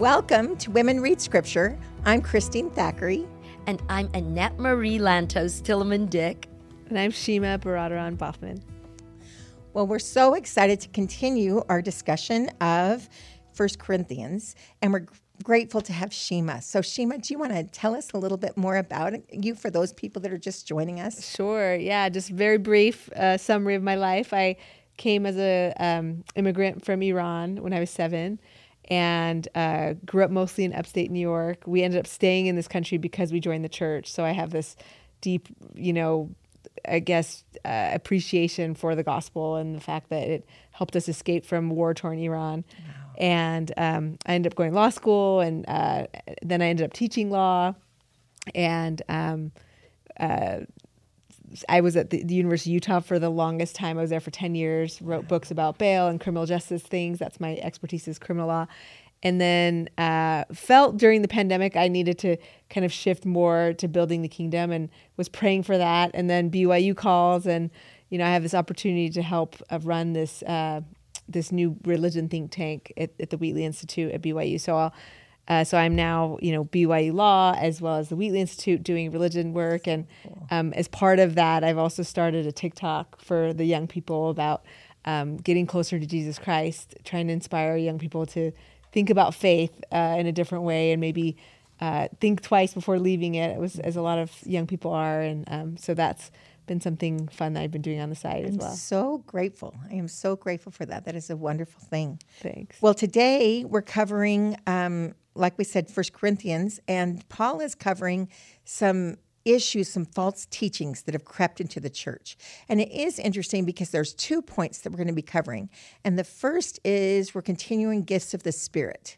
Welcome to Women Read Scripture. I'm Christine Thackeray. And I'm Annette Marie Lantos Tillemann Dick. And I'm Shima Baradaran Baughman. Well, we're so excited to continue our discussion of First Corinthians, and we're grateful to have Shima. So, Shima, do you want to tell us a little bit more about you for those people that are just joining us? Sure. Yeah, just very brief uh, summary of my life. I came as a um, immigrant from Iran when I was seven and uh, grew up mostly in upstate New York. We ended up staying in this country because we joined the church. So I have this deep, you know, I guess, uh, appreciation for the gospel and the fact that it helped us escape from war torn Iran. Wow. And um, I ended up going to law school, and uh, then I ended up teaching law. And um, uh, I was at the, the, University of Utah for the longest time. I was there for 10 years, wrote books about bail and criminal justice things. That's my expertise is criminal law. And then uh, felt during the pandemic I needed to kind of shift more to building the kingdom and was praying for that. And then BYU calls, and you know I have this opportunity to help uh, run this uh, this new religion think tank at, at the Wheatley Institute at BYU. So I'll uh, so I'm now, you know, BYU Law as well as the Wheatley Institute doing religion work, and um, as part of that, I've also started a TikTok for the young people about um, getting closer to Jesus Christ, trying to inspire young people to think about faith uh, in a different way and maybe uh, think twice before leaving it, as, as, a lot of young people are, and um, so that's been something fun that I've been doing on the side I'm as well. So grateful. I am so grateful for that. That is a wonderful thing. Thanks. Well, today we're covering um, like we said, First Corinthians, and Paul is covering some issues, some false teachings that have crept into the church. And it is interesting because there's two points that we're going to be covering. And the first is we're continuing gifts of the Spirit.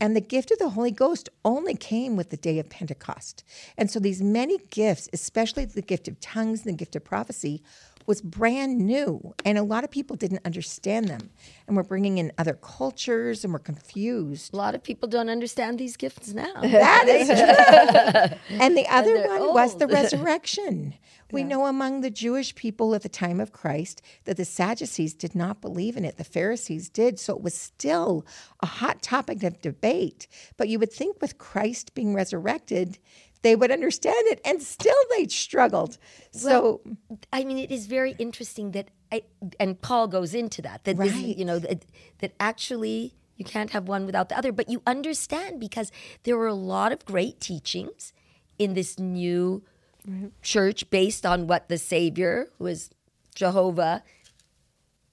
And the gift of the Holy Ghost only came with the day of Pentecost. And so these many gifts, especially the gift of tongues and the gift of prophecy, was brand new, and a lot of people didn't understand them. And we're bringing in other cultures, and we're confused. A lot of people don't understand these gifts now. that is true. and the other and one old. was the resurrection. We yeah. know among the Jewish people at the time of Christ that the Sadducees did not believe in it. The Pharisees did. So it was still a hot topic of debate. But you would think with Christ being resurrected, they would understand it, and still they struggled. Well, so, I mean, it is very interesting that, I, and Paul goes into that that right. this, you know that, that actually you can't have one without the other, but you understand because there were a lot of great teachings in this new right. church based on what the Savior, who is Jehovah,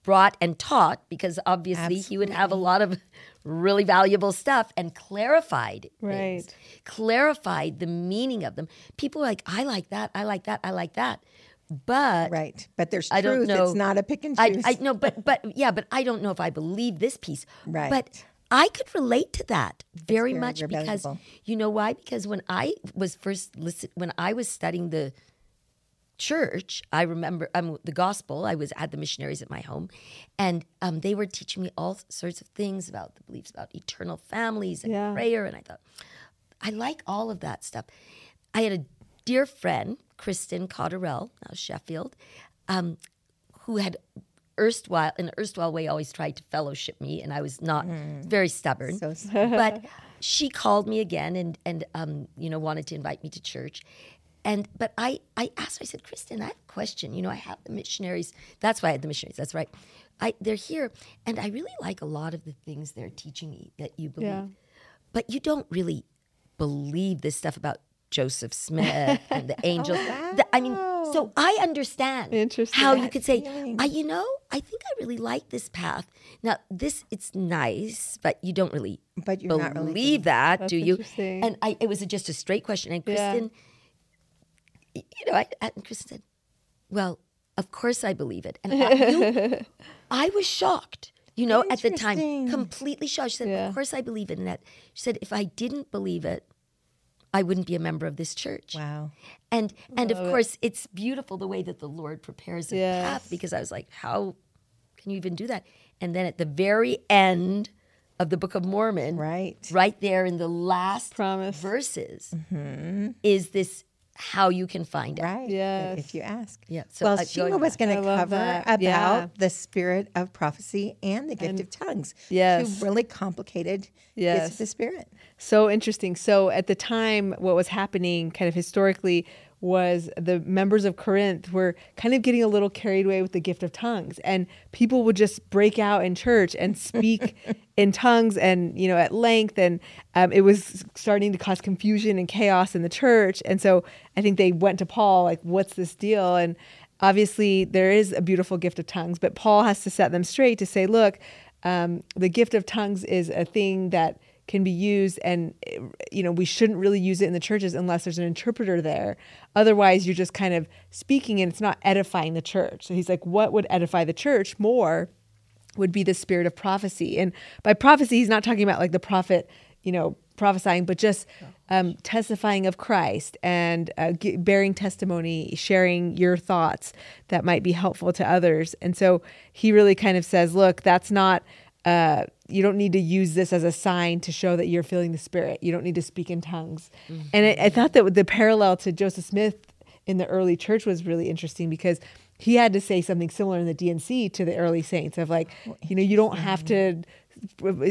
brought and taught, because obviously Absolutely. he would have a lot of really valuable stuff and clarified right. things, clarified the meaning of them. People are like, I like that, I like that, I like that. But right, but there's I truth. Don't know, it's not a pick and choose. I, I know, but but yeah, but I don't know if I believe this piece. Right, but I could relate to that very, very much because you know why? Because when I was first listen, when I was studying the church, I remember um, the gospel. I was at the missionaries at my home, and um, they were teaching me all sorts of things about the beliefs about eternal families and yeah. prayer. And I thought, I like all of that stuff. I had a dear friend, Kristen Cotterell, now Sheffield, um, who had erstwhile, in an erstwhile way, always tried to fellowship me, and I was not mm. very stubborn. So but she called me again and and um, you know wanted to invite me to church, and but I I asked her, I said, Kristen, I have a question. You know, I have the missionaries. That's why I had the missionaries. That's right. I they're here, and I really like a lot of the things they're teaching me that you believe, yeah. but you don't really believe this stuff about Joseph Smith and the angels. oh, wow. the, I mean, so I understand how you could say, I, you know, I think I really like this path. Now, this it's nice, but you don't really but you believe really that, do you? And I, it was just a straight question. And Kristen. Yeah you know, I, and Chris said, well, of course I believe it. And I, I was shocked, you know, at the time, completely shocked. She said, yeah. of course I believe it. And that she said, if I didn't believe it, I wouldn't be a member of this church. Wow. And and of course it's beautiful the way that the Lord prepares a yes. path because I was like, how can you even do that? And then at the very end of the Book of Mormon, right, right there in the last promise verses, mm-hmm. is this how you can find it. Right. Yes. If you ask. Yeah. So, well, uh, Shima was going to cover that. about Yeah. the spirit of prophecy and the gift of tongues. Yes. Two really complicated gifts of the spirit. So interesting. So at the time, what was happening kind of historically was the members of Corinth were kind of getting a little carried away with the gift of tongues, and people would just break out in church and speak in tongues, and you know at length, and um, it was starting to cause confusion and chaos in the church. And so I think they went to Paul like, "What's this deal?" and obviously there is a beautiful gift of tongues, but Paul has to set them straight to say, "Look, um, the gift of tongues is a thing that." Can be used and you know we shouldn't really use it in the churches unless there's an interpreter there. Otherwise you're just kind of speaking and it's not edifying the church. So he's like what would edify the church more would be the spirit of prophecy. And by prophecy he's not talking about like the prophet you know prophesying but just um, testifying of christ and uh, g- bearing testimony sharing your thoughts that might be helpful to others. And so he really kind of says look that's not uh, you don't need to use this as a sign to show that you're feeling the spirit. You don't need to speak in tongues. Mm-hmm. And I, I thought that the parallel to Joseph Smith in the early church was really interesting because he had to say something similar in the D&C to the early saints of like, you know, you don't have to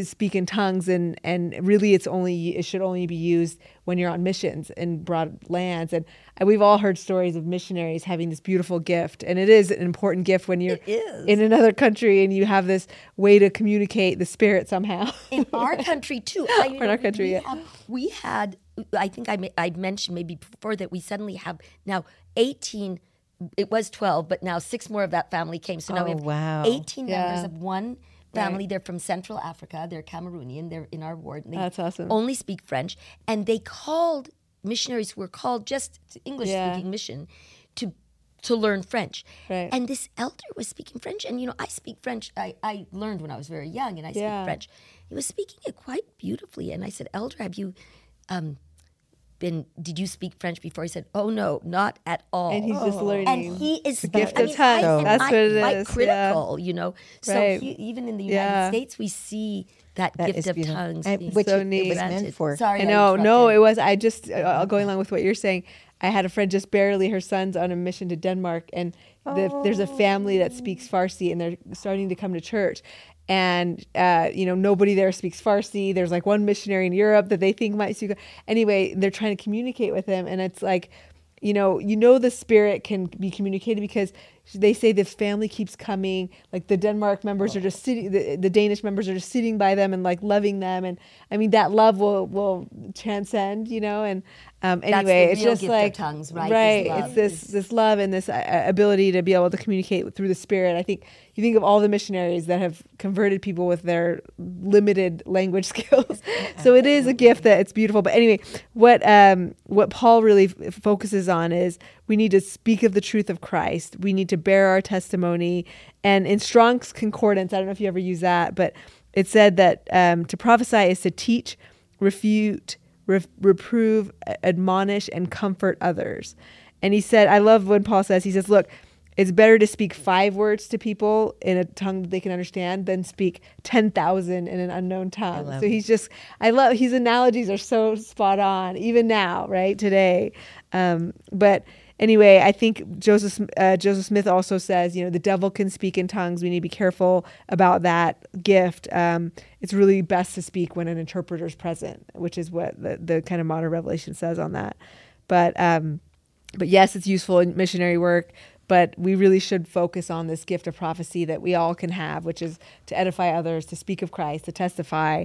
speak in tongues and and really it's only it should only be used when you're on missions in broad lands and we've all heard stories of missionaries having this beautiful gift and it is an important gift when you're in another country and you have this way to communicate the spirit somehow in our country too. I, In our country, we, yeah. have- we had. I think I I mentioned maybe before that we suddenly have now eighteen. It was twelve, but now six more of that family came. So now we Oh, have wow. eighteen members of one family. They're from Central Africa. They're Cameroonian. They're in our ward. and They That's awesome. Only speak French, and they called missionaries who were called just English Yeah. speaking mission to to learn French. Right. And this elder was speaking French, and you know I speak French. I, I learned when I was very young, and I speak Yeah. French. He was speaking it quite beautifully, and I said, "Elder, have you um, been? Did you speak French before?" He said, "Oh no, not at all." and he's just learning And he is the gift I of mean, tongues. I, That's I, what it is quite is, yeah. critical, you know. So Right. he, even in the United Yeah. States, we see that, That gift of beautiful. tongues, And being which So it, neat. it was meant for. Sorry, no. No, it was. I just uh, going along with what you're saying. I had a friend just barely. Her son's on a mission to Denmark, and the, there's a family that speaks Farsi, and they're starting to come to church. And uh, you know, nobody there speaks Farsi. There's like one missionary in Europe that they think might speak. Anyway, they're trying to communicate with him, and it's like, you know, you know, the spirit can be communicated because they say this family keeps coming. Like the Denmark members are just sitting, the, the Danish members are just sitting by them and like loving them, and I mean that love will will transcend, you know. And um, anyway, it's just like tongues, right, Right. It's this this love and this uh, ability to be able to communicate through the spirit. I think you think of all the missionaries that have converted people with their limited language skills. so it is a gift that it's beautiful. But anyway, what um, what Paul really f- focuses on is we need to speak of the truth of Christ. We need to bear our testimony. And in Strong's Concordance, I don't know if you ever use that, but it said that um, to prophesy is to teach, refute, re- reprove, admonish, and comfort others. And he said, I love when Paul says, he says, look, it's better to speak five words to people in a tongue that they can understand than speak 10,000 in an unknown tongue. So he's just, I love, his analogies are so spot on, even now, right, today. Um, but anyway, I think Joseph, uh, Joseph Smith also says, you know, the devil can speak in tongues. We need to be careful about that gift. Um, it's really best to speak when an interpreter is present, which is what the, the kind of modern revelation says on that. But, um, but yes, it's useful in missionary work. But we really should focus on this gift of prophecy that we all can have, which is to edify others, to speak of Christ, to testify.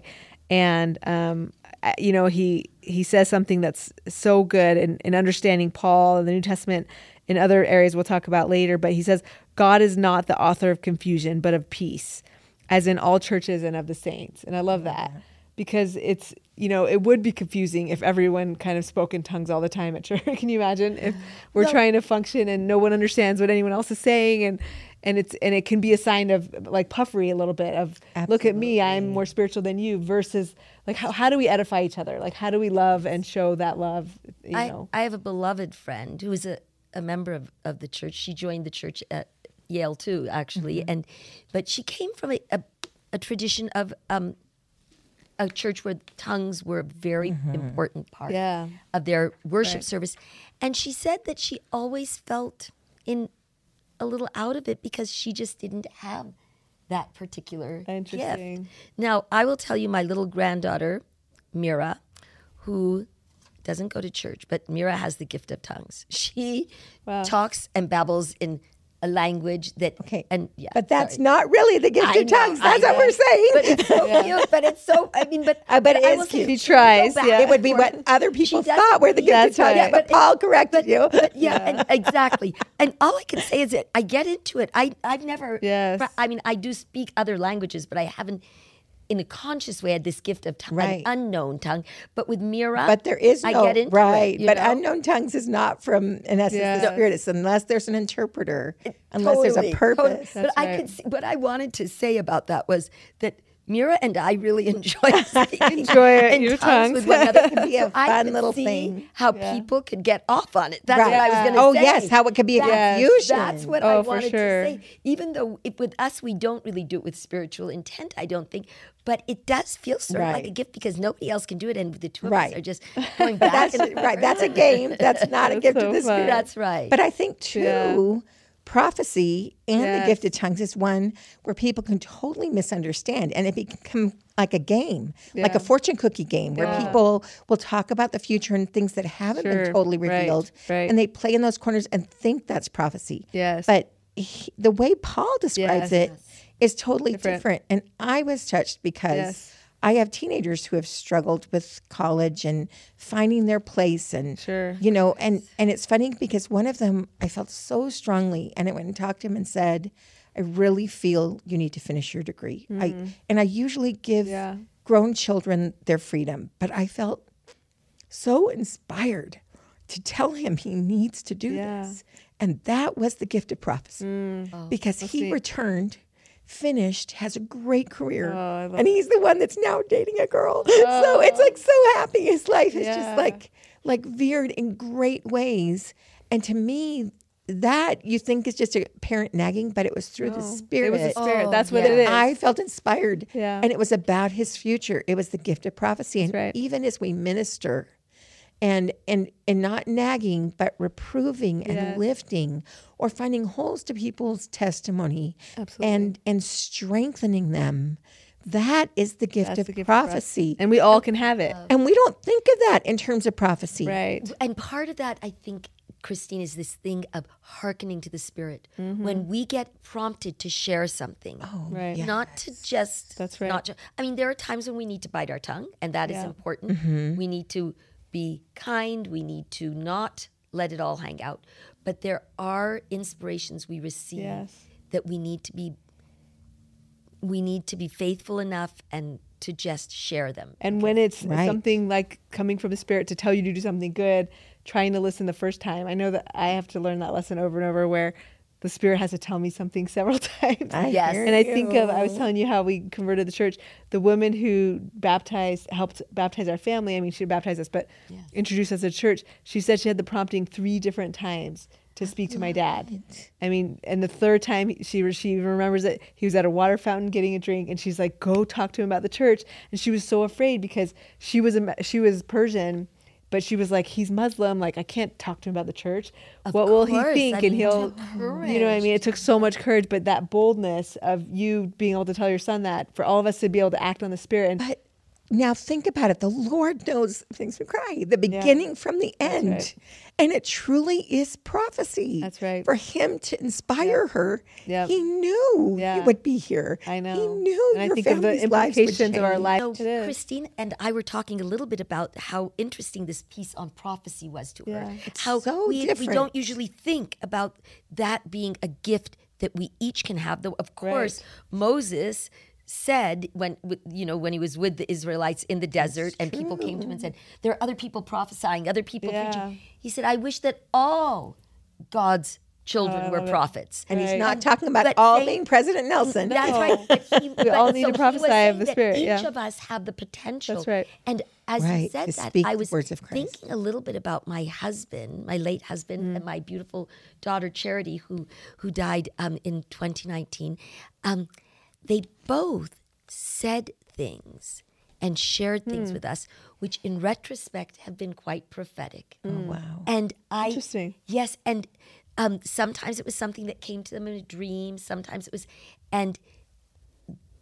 And um, Uh, you know, he he says something that's so good in, in understanding Paul and the New Testament in other areas we'll talk about later. But he says, God is not the author of confusion, but of peace, as in all churches and of the saints. And I love that because it's you know it would be confusing if everyone kind of spoke in tongues all the time at church can you imagine if we're Well- trying to function and no one understands what anyone else is saying and and it's and it can be a sign of like puffery a little bit of look at me i'm more spiritual than you versus like how, how do we edify each other like how do we love and show that love you I, know I have a beloved friend who is a, a member of, of the church. She joined the church at Yale too, actually, Mm-hmm. and but she came from a, a, a tradition of um, a church where tongues were a very important part Yeah. of their worship service. And she said that she always felt in a little out of it because she just didn't have that particular Interesting. gift. Now, I will tell you my little granddaughter, Mira, who doesn't go to church, but Mira has the gift of tongues. She Wow. talks and babbles in a language that Okay. and yeah. But that's sorry. not really the gift I of know, tongues. That's what we're saying. But it's so cute. But it's so. I mean, but Uh, but it I is cute. She tries, yeah. it would be what other people thought were the gift of tongues. right. But Paul corrected you. But yeah, and exactly. And all I can say is that I get into it. I I've never. Yes. I mean, I do speak other languages, but I haven't. In a conscious way, had this gift of tongue, Right. an unknown tongue. But with Mira, But there is no I get into right. It, but know? unknown tongues is not from in essence Yeah. the spirit. It's unless there's an interpreter, unless there's Totally, a totally. purpose. But That's I could see, what I wanted to say about that was that Mira and I really enjoy speaking Enjoy it, in your tongues with one another. It could be a So I fun little thing. How Yeah. people could get off on it. That's Right. what I was going to Oh say. Oh yes, how it could be a That's- confusion. That's what oh, I Oh, for wanted sure. to say. Even though it, with us, we don't really do it with spiritual intent, I don't think. But it does feel sort of like a gift because nobody else can do it. And the two of Right. us are just going back That's and right. That's a game. That's not a gift so of the spirit. That's right. But I think too, Yeah. Prophecy and the gift of tongues is one where people can totally misunderstand, and it become like a game, like a fortune cookie game, where Yeah. people will talk about the future and things that haven't been Sure. totally Right. revealed, Right. and they play in those corners and think that's prophecy. Yes. But he, the way Paul describes Yes. it is totally Different. different, and I was touched because. Yes. I have teenagers who have struggled with college and finding their place and Sure. you know and and it's funny because one of them I felt so strongly and I went and talked to him and said I really feel you need to finish your degree. I mm-hmm. and I usually give Yeah. grown children their freedom, but I felt so inspired to tell him he needs to do Yeah. this. And that was the gift of prophecy. Mm. because oh, he sweet. returned finished, has a great career, Oh, and he's the one that's now dating a girl. So it's like so oh. happy. His life is Yeah. just like like veered in great ways. And to me, that you think is just a parent nagging, but it was through the spirit. It was the spirit. Oh, That's what oh, yeah. it is. I felt inspired. Yeah. And it was about his future. It was the gift of prophecy. And right. even as we minister and and and not nagging, but reproving and Yes. lifting or finding holes to people's testimony Absolutely. and and strengthening them. That is the gift That's of the gift of prophecy. and we all can have it. and we don't think of that in terms of prophecy. Right. And part of that, I think, Christine, is this thing of hearkening to the Spirit. Mm-hmm. When we get prompted to share something, Right. not to just. That's right. Not ju- I mean, there are times when we need to bite our tongue, and that is Yeah. important. Mm-hmm. We need to be kind. We need to not let it all hang out. But there are inspirations we receive Yes. that we need to be. We need to be faithful enough and to just share them. And when it's Right. something like coming from the spirit to tell you to do something good, trying to listen the first time. I know that I have to learn that lesson over and over where the spirit has to tell me something several times. I Yes. and I think of I was telling you how we converted the church. The woman who baptized helped baptize our family. I mean, she baptized us, but introduced us to church. She said she had the prompting three different times to speak to my dad. I mean, and the third time she she remembers that he was at a water fountain getting a drink, and she's like, "Go talk to him about the church." And she was so afraid because she was a, she was Persian. But she was like, he's Muslim. Like, I can't talk to him about the church. what will he think? I and he'll, you know what I mean? It took so much courage, but that boldness of you being able to tell your son that, for all of us to be able to act on the spirit. And But now think about it. The Lord knows things we cry, the beginning from the end. right. And it truly is prophecy. That's right. For him to inspire her, Yep. he knew Yeah. he would be here. I know. He knew And I your think of the family's implications of our change. life. So It is. Christine and I were talking a little bit about how interesting this piece on prophecy was to Yeah. her. It's how so we, we don't usually think about that being a gift that we each can have. Though of course Moses said when you know when he was with the Israelites in the desert and people came to him and said there are other people prophesying other people Yeah. preaching he said I wish that all God's children were it. prophets And he's not talking about But all they- being President Nelson. that's right. But he, but all need so to prophesy of the Spirit, Each yeah. of us have the potential. That's right. And as Right, he said to that, I was thinking a little bit about my husband, my late husband, Mm. and my beautiful daughter Charity, who who died um, in 2019. Um, they both said things. and shared things hmm. with us, which in retrospect have been quite prophetic. Hmm. Oh, wow. And I Interesting. Yes, and um, sometimes it was something that came to them in a dream. Sometimes it was, and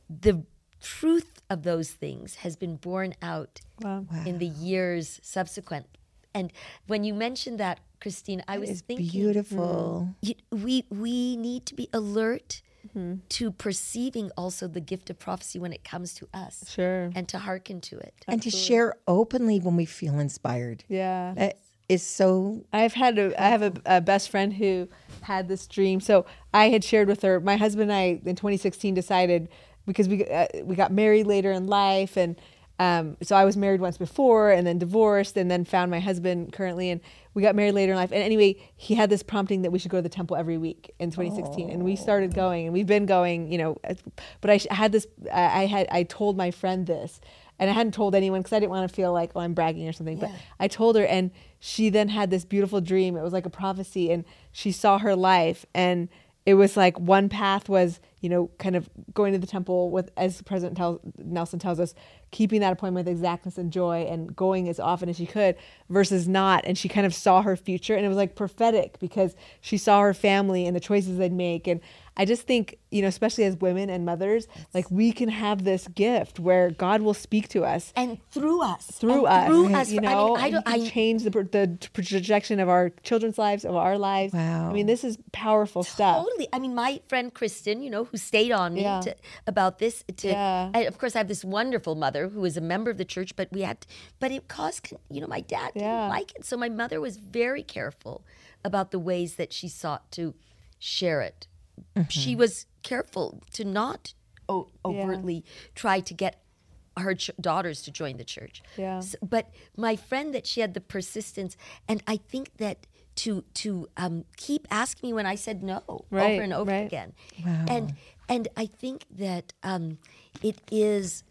the truth of those things has been borne out Wow. in the years subsequent. And when you mentioned that, Christine, I was It's thinking beautiful. Hmm. you- we we need to be alert Mm-hmm. to perceiving also the gift of prophecy when it comes to us Sure. and to hearken to it. And to share openly when we feel inspired. Yeah. That is so I've had a I have a, a best friend who had this dream. So I had shared with her. My husband and I in 2016 decided because we uh, we got married later in life, and um, so I was married once before, and then divorced, and then found my husband currently, and we got married later in life. And anyway, he had this prompting that we should go to the temple every week in 2016, and we started going, and we've been going, you know. But I had this. I had I told my friend this and I hadn't told anyone because I didn't want to feel like oh I'm bragging or something. But I told her, and she then had this beautiful dream. It was like a prophecy, and she saw her life, and it was like one path was you know kind of going to the temple with as President tells, Nelson tells us, keeping that appointment with exactness and joy, and going as often as she could, versus not. And she kind of saw her future, and it was like prophetic because she saw her family and the choices they'd make, and I just think, you know, especially as women and mothers, like we can have this gift where God will speak to us And through us, through us. through us. You I mean, know, I and don't. I change the the projection of our children's lives, of our lives. Wow. I mean, this is powerful stuff. Totally. I mean, my friend Kristen, you know, who stayed on me Yeah. to, about this. To, Yeah. I, of course, I have this wonderful mother who is a member of the church, but we had, but it caused, you know, my dad Yeah. didn't like it, so my mother was very careful about the ways that she sought to share it. Mm-hmm. She was careful to not o- overtly try to get her ch- daughters to join the church. Yeah. S- but my friend that she had the persistence, and I think that to to um, keep asking me when I said no Right, over and over right. again, and and I think that um, it is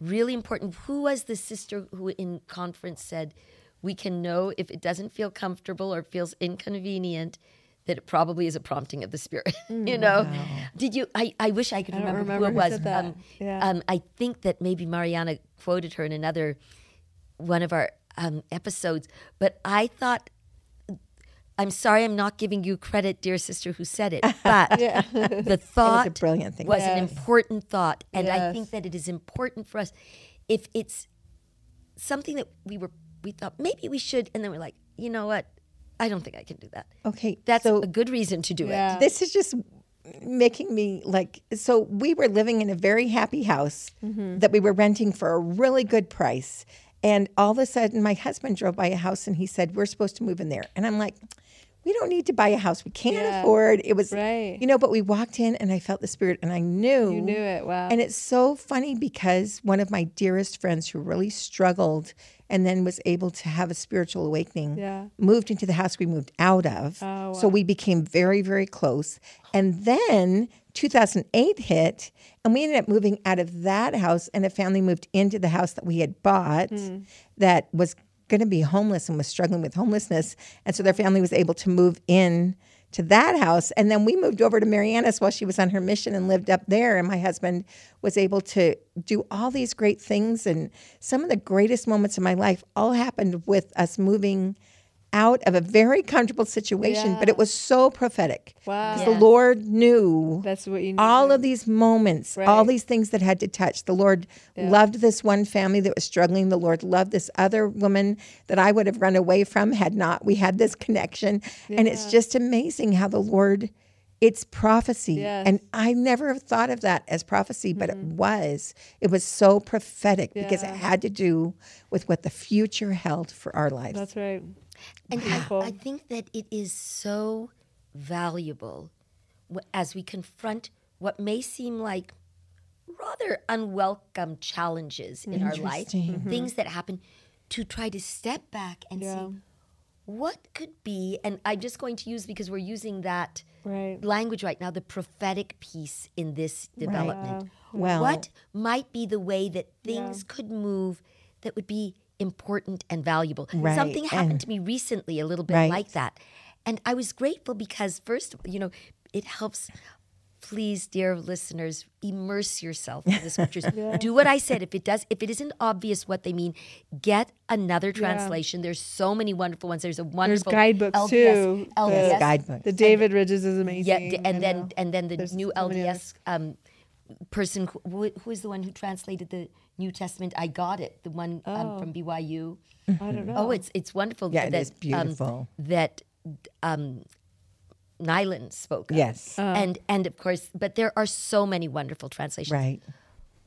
really important. Who was the sister who in conference said, "We can know if it doesn't feel comfortable or feels inconvenient." That it probably is a prompting of the spirit, you know. Did you? I, I wish I could Mm, I remember, remember who it was. said that. Um, Yeah. um, I think that maybe Marianna quoted her in another one of our um, episodes, but I thought. I'm sorry, I'm not giving you credit, dear sister, who said it. But the thought was, a brilliant thing. was an important thought, and I think that it is important for us if it's something that we were we thought maybe we should, and then we're like, you know what, I don't think I can do that. Okay, That's so a good reason to do Yeah. it. this is just making me like so we were living in a very happy house mm-hmm. that we were renting for a really good price and all of a sudden my husband drove by a house and he said we're supposed to move in there and i'm like we don't need to buy a house we can't Yeah. afford it was Right. you know but we walked in and i felt the spirit and i knew You knew it. Wow. and it's so funny because one of my dearest friends who really struggled and then was able to have a spiritual awakening Yeah. moved into the house we moved out of. Oh, wow. So we became very, very close. And then 2008 hit, and we ended up moving out of that house, and a family moved into the house that we had bought Hmm. that was going to be homeless and was struggling with homelessness. And so their family was able to move in to that house. And then we moved over to Marianna's while she was on her mission and lived up there. And my husband was able to do all these great things. And some of the greatest moments of my life all happened with us moving out of a very comfortable situation, but it was so prophetic. Wow. Because the Lord knew That's what you all of these moments, all these things that had to touch. The Lord loved this one family that was struggling. The Lord loved this other woman that I would have run away from had not we had this connection. And it's just amazing how the Lord it's prophecy. Yes. And I never thought of that as prophecy, but it mm-hmm. was. It was so prophetic because it had to do with what the future held for our lives. That's right. And. I, I think that it is so valuable as we confront what may seem like rather unwelcome challenges in our life, Interesting. Mm-hmm. things that happen, to try to step back and Yeah. see what could be. And I'm just going to use, because we're using that Right. language right now, the prophetic piece in this development. Well- what might be the way that things could move that would be important and valuable? Right, Something happened and- to me recently, a little bit Right. like that. And I was grateful because, first, you know, it helps please, dear listeners, immerse yourself in the scriptures. yeah. Do what I said. If it does, if it isn't obvious what they mean, get another translation. Yeah. There's so many wonderful ones. There's a wonderful There's guidebooks LDS, too. LDS. The guidebook. The David Ridges is amazing. Yeah, and then know. and then the There's new so LDS um, person who, who is the one who translated the New Testament. I got it. The one um, oh. um, from BYU. I don't know. Oh, it's it's wonderful. Yeah, that, it is um, beautiful. Um, that um, Nyland spoke. Yes, oh. and and of course, but there are so many wonderful translations. Right.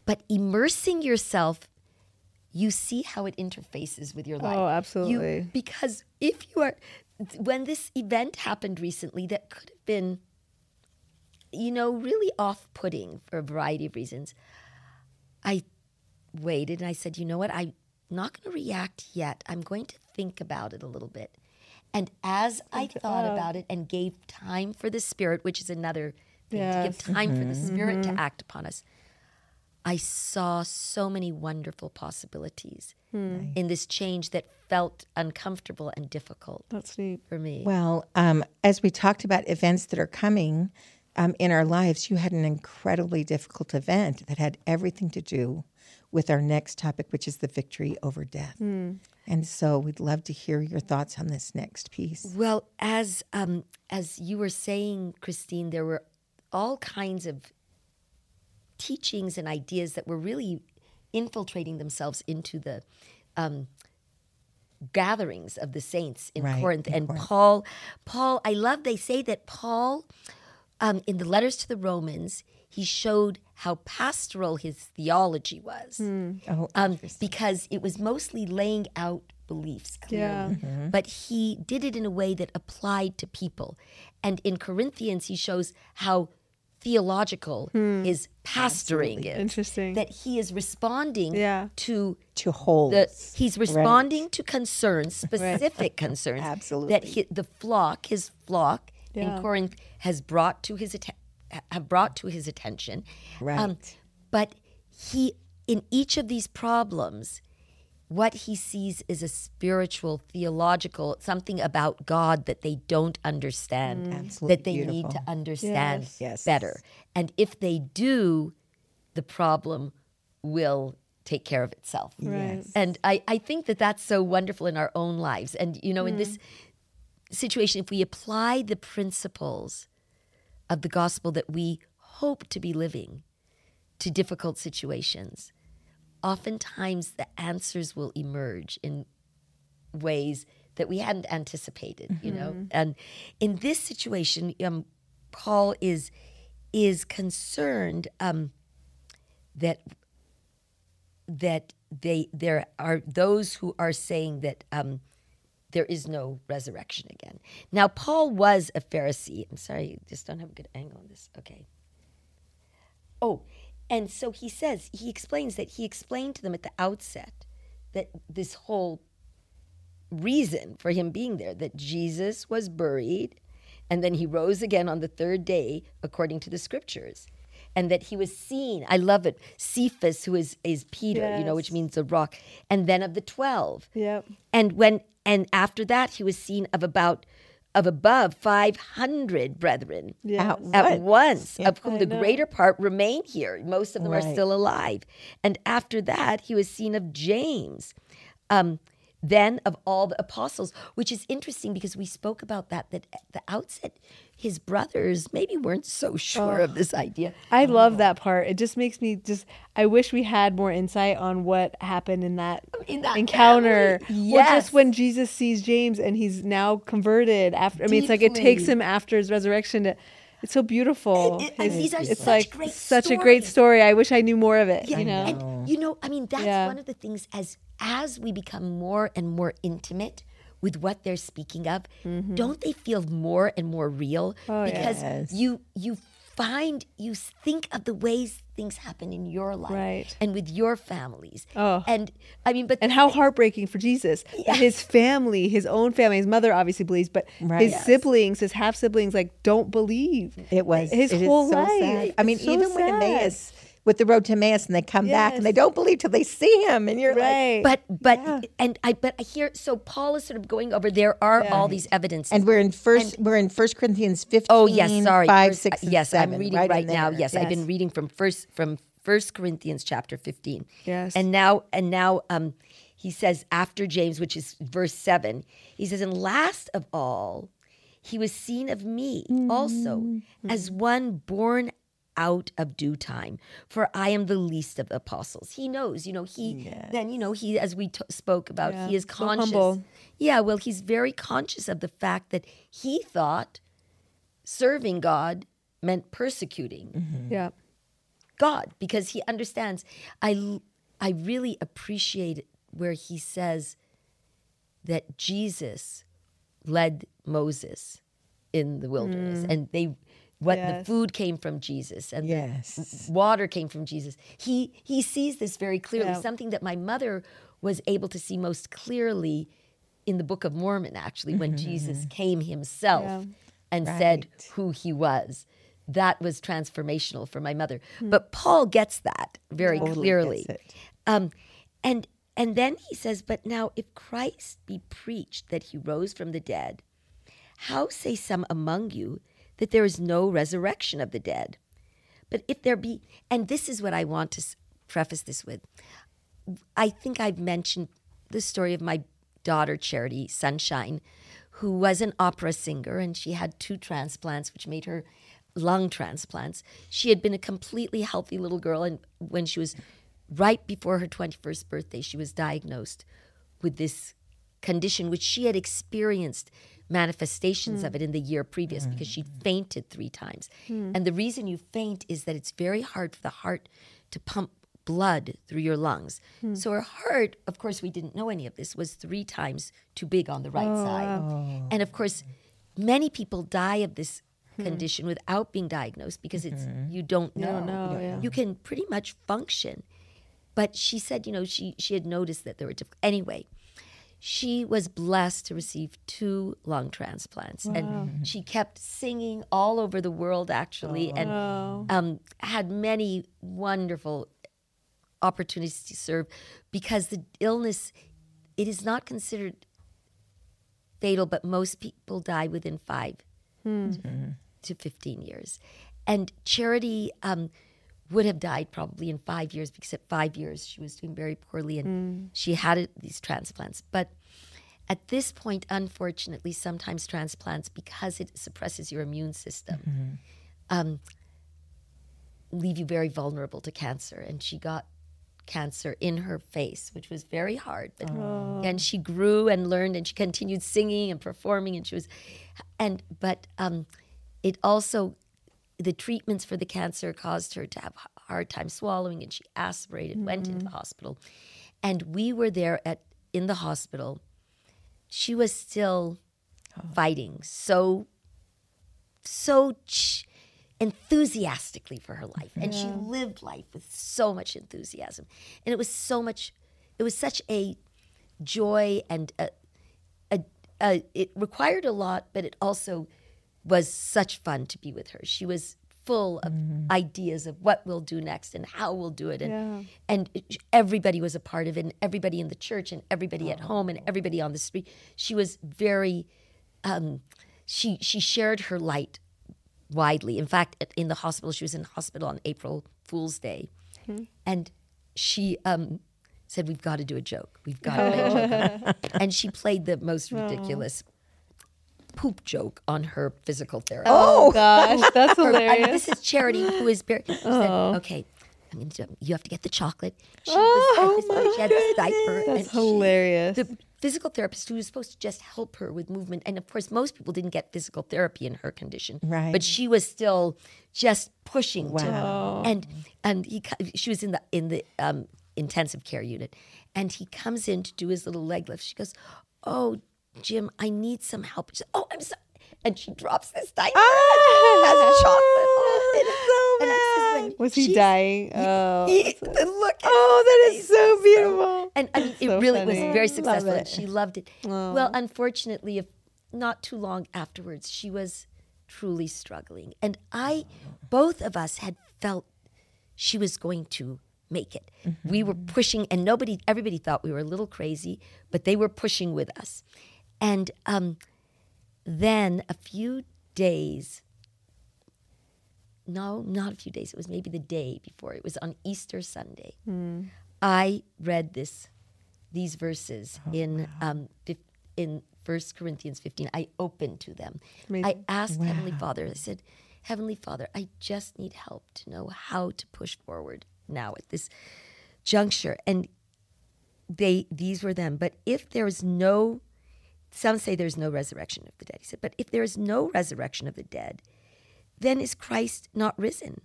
But immersing yourself, you see how it interfaces with your life. Oh, absolutely. You, because if you are, when this event happened recently, that could have been, you know, really off-putting for a variety of reasons. I waited and I said, you know what, I'm not going to react yet. I'm going to think about it a little bit. And as I thought about it and gave time for the Spirit, which is another thing, yes. to give time mm-hmm. for the mm-hmm. Spirit mm-hmm. to act upon us, I saw so many wonderful possibilities hmm. in this change that felt uncomfortable and difficult. That's neat for me. Well, um, as we talked about events that are coming um, in our lives, you had an incredibly difficult event that had everything to do with our next topic, which is the victory over death. Hmm. And so we'd love to hear your thoughts on this next piece. Well, as um, as you were saying, Christine, there were all kinds of teachings and ideas that were really infiltrating themselves into the um, gatherings of the saints in right, Corinth. In and Corinth. Paul, Paul, I love. They say that Paul, um, in the letters to the Romans, he showed how pastoral his theology was. Hmm. Oh, um, because it was mostly laying out beliefs clearly. Yeah. Mm-hmm. But he did it in a way that applied to people. And in Corinthians, he shows how theological hmm. his pastoring Absolutely. is. Interesting. That he is responding yeah. to to holes. He's responding right. to concerns, specific right. concerns Absolutely. that he, the flock, his flock yeah. in Corinth, has brought to his attention have brought to his attention. Right. Um, but he, in each of these problems, what he sees is a spiritual, theological, something about God that they don't understand, mm. that they beautiful. need to understand yes. Yes. better. And if they do, the problem will take care of itself. Right. And I, I think that that's so wonderful in our own lives. And, you know, mm. in this situation, if we apply the principles of the gospel that we hope to be living to difficult situations, oftentimes the answers will emerge in ways that we hadn't anticipated, mm-hmm. you know. Mm-hmm. And in this situation, um, Paul is is concerned um, that that they there are those who are saying that um, there is no resurrection again. Now, Paul was a Pharisee. I'm sorry, just don't have a good angle on this. Okay. Oh, and so he says, he explains that he explained to them at the outset that this whole reason for him being there, that Jesus was buried and then he rose again on the third day according to the scriptures and that he was seen. I love it. Cephas, who is is Peter, yes. you know, which means the rock, and then of the twelve. Yep. And when and after that, he was seen of about of above 500 brethren yes. at, once, of whom I the know. greater part remain here. Most of them right. are still alive. And after that, he was seen of James. Um, then of all the apostles, which is interesting because we spoke about that, that at the outset, his brothers maybe weren't so sure oh, of this idea. I love that part. It just makes me just, I wish we had more insight on what happened in that, in that encounter. Yes. Or just when Jesus sees James and he's now converted after, I mean, it's like it takes him after his resurrection to, it's so beautiful. It, it, are it's like such stories. a great story. I wish I knew more of it. Yeah, you know? and you know, I mean, that's yeah. one of the things as as we become more and more intimate with what they're speaking of, mm-hmm. don't they feel more and more real? Oh, because yes. you you find you think of the ways things happen in your life right. and with your families. Oh. And I mean but And how heartbreaking for Jesus. Yes. His family, his own family, his mother obviously believes, but right. his yes. siblings, his half siblings like don't believe. It was his it whole so life. Sad. I mean so even sad. when Emmaus with the road to Emmaus, and they come yes. back and they don't believe till they see him, and you're right. like, but but yeah. and I but I hear so Paul is sort of going over. There are yeah. all these evidences, and we're in first and, we're in First Corinthians fifteen. Oh yes, sorry, five, first, six, yes, seven, I'm reading right, right now. Yes, yes, I've been reading from first from First Corinthians chapter fifteen. Yes, and now and now um, he says after James, which is verse seven, he says, and last of all he was seen of me also mm-hmm. as one born out of due time for i am the least of the apostles he knows you know he yes. then you know he as we t- spoke about yeah. he is conscious so yeah well he's very conscious of the fact that he thought serving god meant persecuting mm-hmm. yeah god because he understands i i really appreciate where he says that jesus led Moses in the wilderness, mm. and they what yes. the food came from Jesus and yes. water came from Jesus. He he sees this very clearly. Yeah. Something that my mother was able to see most clearly in the Book of Mormon, actually, when mm-hmm. Jesus came himself yeah. and right. said who he was. That was transformational for my mother. Mm. But Paul gets that very totally clearly. Um, and and then he says, But now, if Christ be preached that he rose from the dead, how say some among you that there is no resurrection of the dead? But if there be, and this is what I want to preface this with I think I've mentioned the story of my daughter, Charity Sunshine, who was an opera singer and she had two transplants, which made her lung transplants. She had been a completely healthy little girl, and when she was right before her 21st birthday, she was diagnosed with this condition, which she had experienced manifestations mm. of it in the year previous mm. because she fainted three times. Mm. And the reason you faint is that it's very hard for the heart to pump blood through your lungs. Hmm. So her heart, of course, we didn't know any of this, was three times too big on the right oh. side. And of course, many people die of this hmm. condition without being diagnosed because it's you don't know. You, know, yeah. you can pretty much function but she said, you know, she she had noticed that there were diff- anyway. She was blessed to receive two lung transplants, wow. and she kept singing all over the world, actually, oh. and um, had many wonderful opportunities to serve because the illness it is not considered fatal, but most people die within five hmm. to, to, 15 years. And Charity um, would have died probably in five years because at five years she was doing very poorly and mm. she had it, these transplants. But at this point, unfortunately, sometimes transplants, because it suppresses your immune system, mm-hmm. um, leave you very vulnerable to cancer. And she got cancer in her face, which was very hard. But oh. and she grew and learned, and she continued singing and performing, and she was, and but um, it also the treatments for the cancer caused her to have a hard time swallowing and she aspirated mm-hmm. went into the mm-hmm. hospital and we were there at in the hospital she was still oh. fighting so so ch- enthusiastically for her life and yeah. she lived life with so much enthusiasm and it was so much it was such a joy and a, a, a, it required a lot but it also was such fun to be with her. She was full of mm-hmm. ideas of what we'll do next and how we'll do it and yeah. and everybody was a part of it and everybody in the church and everybody oh. at home and everybody on the street she was very um, she she shared her light widely in fact in the hospital she was in hospital on April Fool's Day mm-hmm. and she um, said we've got to do a joke we've got to make a joke and she played the most ridiculous poop joke on her physical therapist. Oh, oh gosh, that's hilarious. this is Charity, who is very. She oh. said, "Okay, I'm gonna do, you have to get the chocolate." She oh, was oh she had this diaper. That's hilarious. She, the physical therapist who was supposed to just help her with movement, and of course, most people didn't get physical therapy in her condition, right? But she was still just pushing. Wow. To, and and he, she was in the in the um, intensive care unit, and he comes in to do his little leg lift. She goes, "Oh, Jim, I need some help. Said, Oh, I'm sorry. And she drops this diaper ah, has chocolate on it. So bad. Was he dying? Oh, he, look oh, that is so beautiful. and I mean, so it really funny. was very successful. And she loved it. Oh. Well, unfortunately, if not too long afterwards, she was truly struggling. And I, both of us had felt she was going to make it. Mm-hmm. We were pushing, and nobody, everybody thought we were a little crazy, but they were pushing with us. And um, then a few days, no, not a few days, it was maybe the day before, it was on Easter Sunday. Mm. I read this, these verses oh, in, wow. um, in 1 Corinthians 15. I opened to them. Amazing. I asked wow. Heavenly Father, I said, Heavenly Father, I just need help to know how to push forward now at this juncture. And they these were them. But if there is no some say there's no resurrection of the dead. He said, but if there is no resurrection of the dead, then is Christ not risen?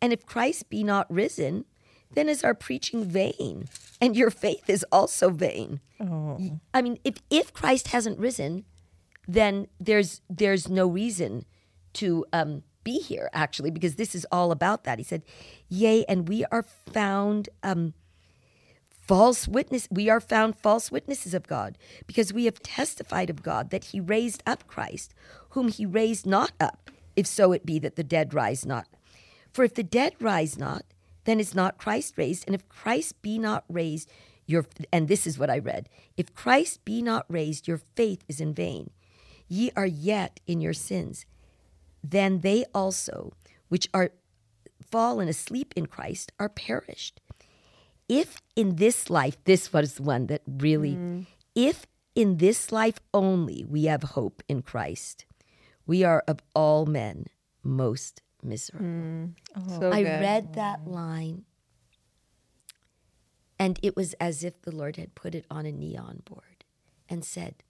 And if Christ be not risen, then is our preaching vain, and your faith is also vain. Oh. I mean, if if Christ hasn't risen, then there's there's no reason to um, be here, actually, because this is all about that. He said, Yea, and we are found um, false witness. We are found false witnesses of God, because we have testified of God that he raised up Christ, whom he raised not up, if so it be that the dead rise not. For if the dead rise not, then is not Christ raised. And if Christ be not raised, your and this is what I read. If Christ be not raised, your faith is in vain. Ye are yet in your sins then they also, which are fallen asleep in Christ, are perished. If in this life, this was the one that really, mm. if in this life only we have hope in Christ, we are of all men most miserable. Mm. Oh, so I good. read that line and it was as if the Lord had put it on a neon board and said,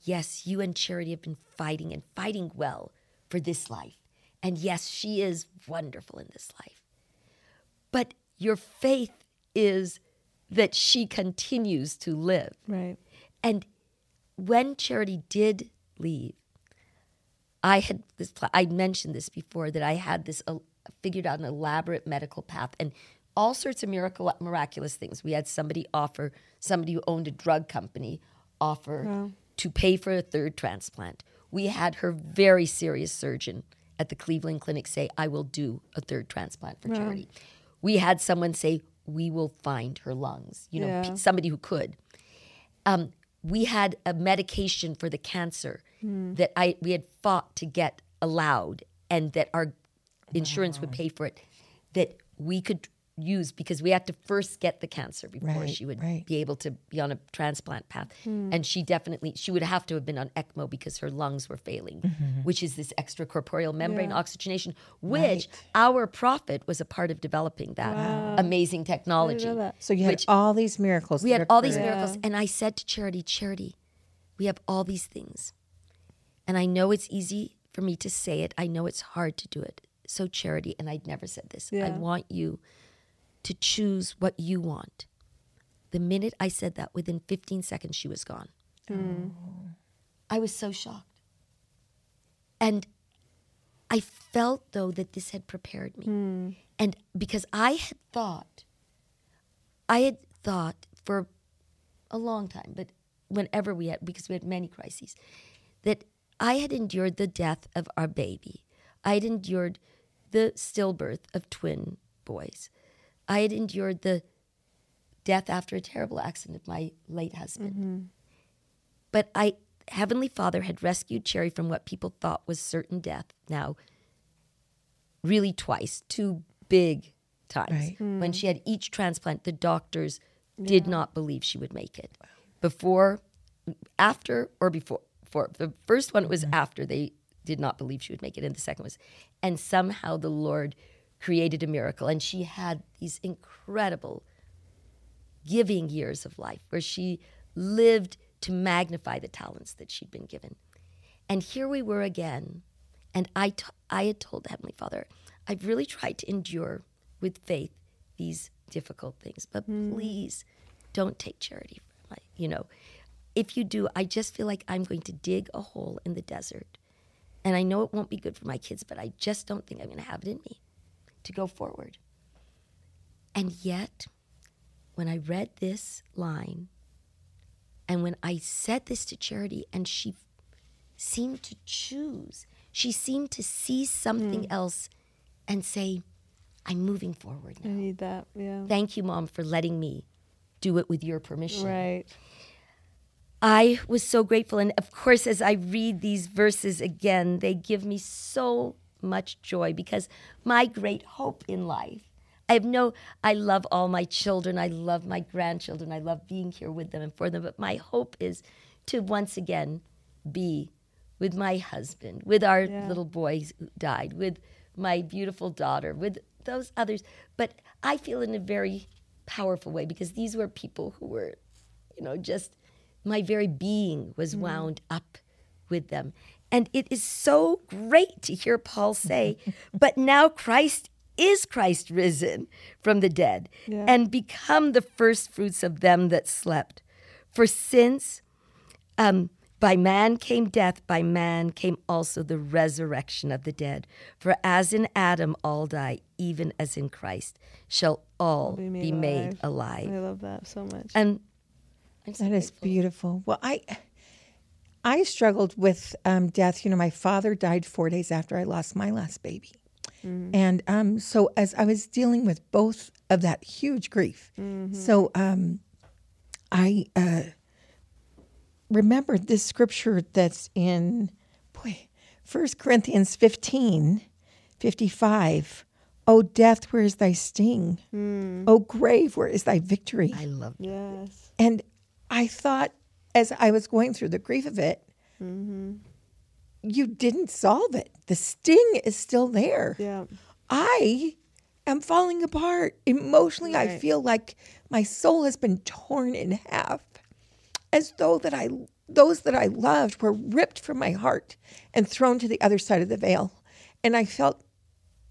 Yes, you and Charity have been fighting and fighting well for this life. And yes, she is wonderful in this life. But your faith is that she continues to live. Right. And when Charity did leave, I had this, I mentioned this before that I had this, uh, figured out an elaborate medical path and all sorts of miracle, miraculous things. We had somebody offer, somebody who owned a drug company offer wow. to pay for a third transplant we had her very serious surgeon at the Cleveland Clinic say, I will do a third transplant for charity. We had someone say, We will find her lungs, you know, yeah. somebody who could. Um, we had a medication for the cancer mm. that I we had fought to get allowed and that our insurance wow. would pay for it that we could use because we had to first get the cancer before right, she would right. be able to be on a transplant path. Mm. And she definitely she would have to have been on ECMO because her lungs were failing, mm-hmm. which is this extracorporeal membrane yeah. oxygenation, which right. our prophet was a part of developing that wow. amazing technology. That. So you had all these miracles. We had all these miracles, and I said to Charity, Charity, we have all these things, and I know it's easy for me to say it. I know it's hard to do it. So Charity, and I'd never said this. Yeah. I want you to choose what you want. The minute I said that, within 15 seconds, she was gone. Mm. I was so shocked. And I felt, though, that this had prepared me. Mm. And because I had thought, I had thought for a long time, but whenever we had, because we had many crises, that I had endured the death of our baby. I had endured the stillbirth of twin boys. I had endured the death after a terrible accident of my late husband. Mm-hmm. But I, Heavenly Father had rescued Cherry from what people thought was certain death. Now, really twice, two big times. Right. Mm. When she had each transplant, the doctors yeah. did not believe she would make it. Before, after, or before. For the first one was mm-hmm. after they did not believe she would make it, and the second was, and somehow the Lord created a miracle. And she had these incredible giving years of life where she lived to magnify the talents that she'd been given. And here we were again. And I, t- I had told the Heavenly Father, I've really tried to endure with faith these difficult things, but mm. please don't take charity. From my, you know, if you do, I just feel like I'm going to dig a hole in the desert. And I know it won't be good for my kids, but I just don't think I'm going to have it in me to go forward. And yet, when I read this line, and when I said this to Charity, and she seemed to choose, she seemed to see something mm. else and say, I'm moving forward now. I need that. Yeah. Thank you, Mom, for letting me do it with your permission. Right. I was so grateful. And of course, as I read these verses again, they give me so much joy because my great hope in life. I have no, I love all my children. I love my grandchildren. I love being here with them and for them. But my hope is to once again be with my husband, with our yeah. little boys who died, with my beautiful daughter, with those others. But I feel in a very powerful way because these were people who were, you know, just my very being was mm. wound up with them. And it is so great to hear Paul say, but now Christ is Christ risen from the dead yeah. and become the first fruits of them that slept. For since um, by man came death, by man came also the resurrection of the dead. For as in Adam all die, even as in Christ shall all be made, be made alive. I love that so much. And that is beautiful. Well, I I struggled with um, death. You know, my father died four days after I lost my last baby, mm-hmm. and um, so as I was dealing with both of that huge grief, mm-hmm. so um, I uh, remembered this scripture that's in boy, First Corinthians 15, 55. O death, where is thy sting? Mm. O grave, where is thy victory? I love that. Yes. And I thought as I was going through the grief of it, mm-hmm. you didn't solve it. The sting is still there. Yeah. I am falling apart. Emotionally, right. I feel like my soul has been torn in half as though that I those that I loved were ripped from my heart and thrown to the other side of the veil. And I felt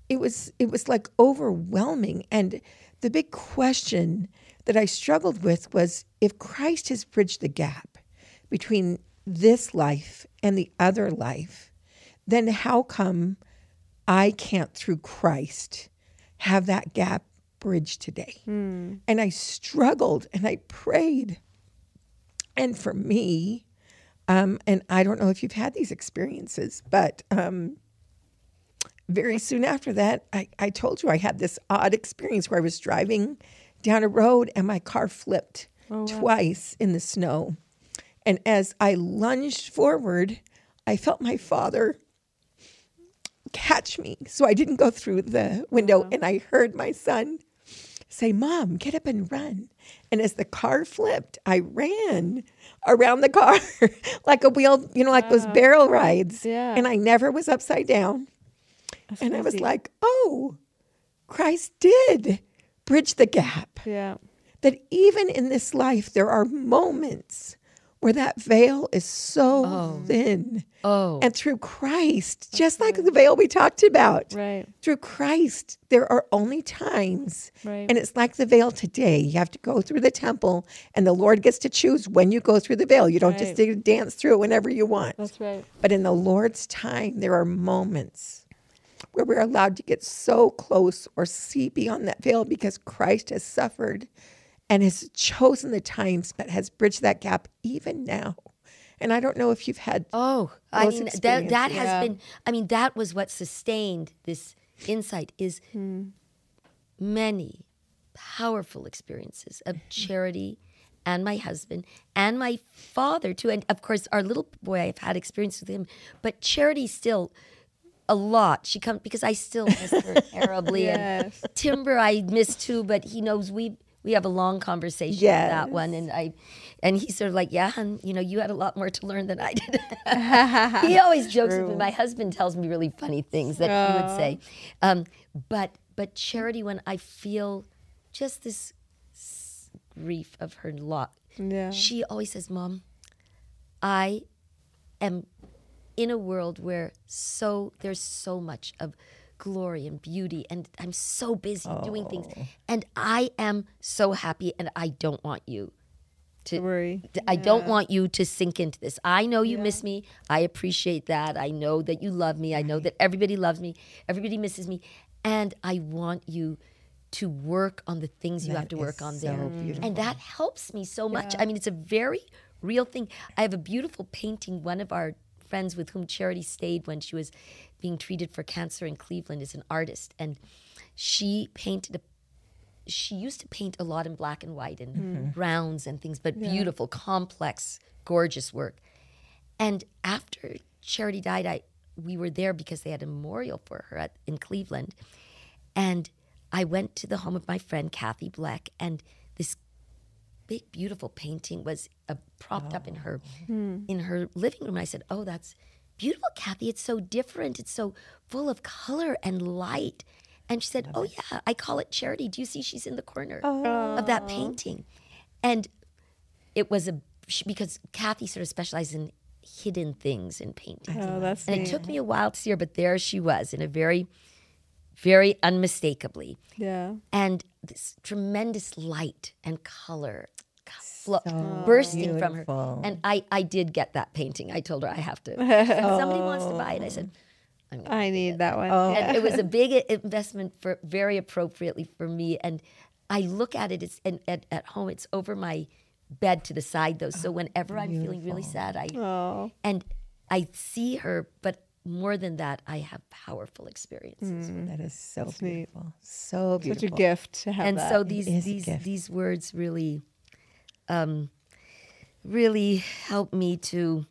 it was it was like overwhelming and the big question that I struggled with was if Christ has bridged the gap between this life and the other life, then how come I can't, through Christ, have that gap bridged today? Mm. And I struggled and I prayed. And for me, um, and I don't know if you've had these experiences, but um, very soon after that, I, I told you I had this odd experience where I was driving down a road and my car flipped oh, wow. twice in the snow. And as I lunged forward, I felt my father catch me. So I didn't go through the window wow. and I heard my son say, Mom, get up and run. And as the car flipped, I ran around the car like a wheel, you know, like those barrel rides. Yeah. And I never was upside down. That's and crazy. I was like, oh, Christ did bridge the gap. Yeah. That even in this life, there are moments where that veil is so oh. thin. Oh. And through Christ, That's just right. like the veil we talked about, right. through Christ, there are only times. Right. And it's like the veil today. You have to go through the temple, and the Lord gets to choose when you go through the veil. You don't right. just dance through it whenever you want. That's right. But in the Lord's time, there are moments where we're allowed to get so close or see beyond that veil because Christ has suffered and has chosen the times but has bridged that gap even now. And I don't know if you've had Oh, I mean that that has yeah. been I mean that was what sustained this insight is hmm. many powerful experiences of charity and my husband and my father too and of course our little boy I've had experience with him but charity still a lot. She comes because I still miss her terribly. yes. And Timber I miss too, but he knows we we have a long conversation yes. that one and I and he's sort of like, Yeah, and you know, you had a lot more to learn than I did. he always jokes with me. My husband tells me really funny things that Aww. he would say. Um, but but charity when I feel just this grief of her lot. Yeah. She always says, Mom, I am in a world where so there's so much of glory and beauty and I'm so busy oh. doing things oh. and I am so happy and I don't want you to worry. I yeah. don't want you to sink into this. I know you yeah. miss me. I appreciate that. I know that you love me. I know that everybody loves me. Everybody misses me and I want you to work on the things you have to work on so there. Beautiful. And that helps me so much. Yeah. I mean, it's a very real thing. I have a beautiful painting one of our friends with whom Charity stayed when she was being treated for cancer in Cleveland is an artist. And she painted a she used to paint a lot in black and white and mm-hmm. browns and things, but yeah. beautiful, complex, gorgeous work. And after Charity died, I we were there because they had a memorial for her at, in Cleveland. And I went to the home of my friend Kathy Bleck, and this big, beautiful painting was uh, propped oh. up in her hmm. in her living room. And I said, "Oh, that's beautiful, Kathy. It's so different. It's so full of color and light." And she said, "Oh yeah, I call it charity. Do you see she's in the corner oh. of that painting?" And it was a because Kathy sort of specialized in hidden things in painting. Oh, that's and neat. it took me a while to see her, but there she was in a very, very unmistakably. Yeah. And this tremendous light and color flo- so bursting beautiful. from her. And I, I did get that painting. I told her I have to. Somebody wants to buy it. I said, I need that one. Oh. And it was a big investment for very appropriately for me. And I look at it, it's and at, at home, it's over my bed to the side though. So oh, whenever I'm feeling really sad, I oh. and I see her, but more than that, I have powerful experiences. Mm, that is so That's beautiful. Neat. So beautiful. Such a gift to have. And that. so these these these words really um, really help me to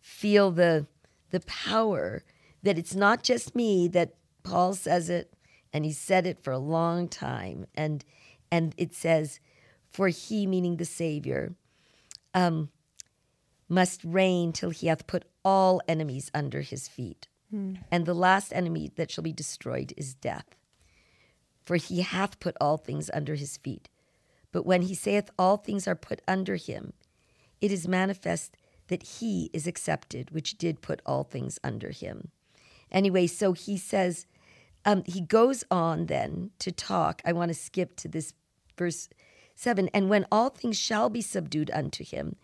feel the the power that it's not just me that Paul says it and he said it for a long time and and it says for he, meaning the Savior, um, must reign till he hath put all enemies under his feet. Hmm. And the last enemy that shall be destroyed is death. For he hath put all things under his feet. But when he saith all things are put under him, it is manifest that he is accepted, which did put all things under him. Anyway, so he says, um, he goes on then to talk. I want to skip to this verse 7 And when all things shall be subdued unto him,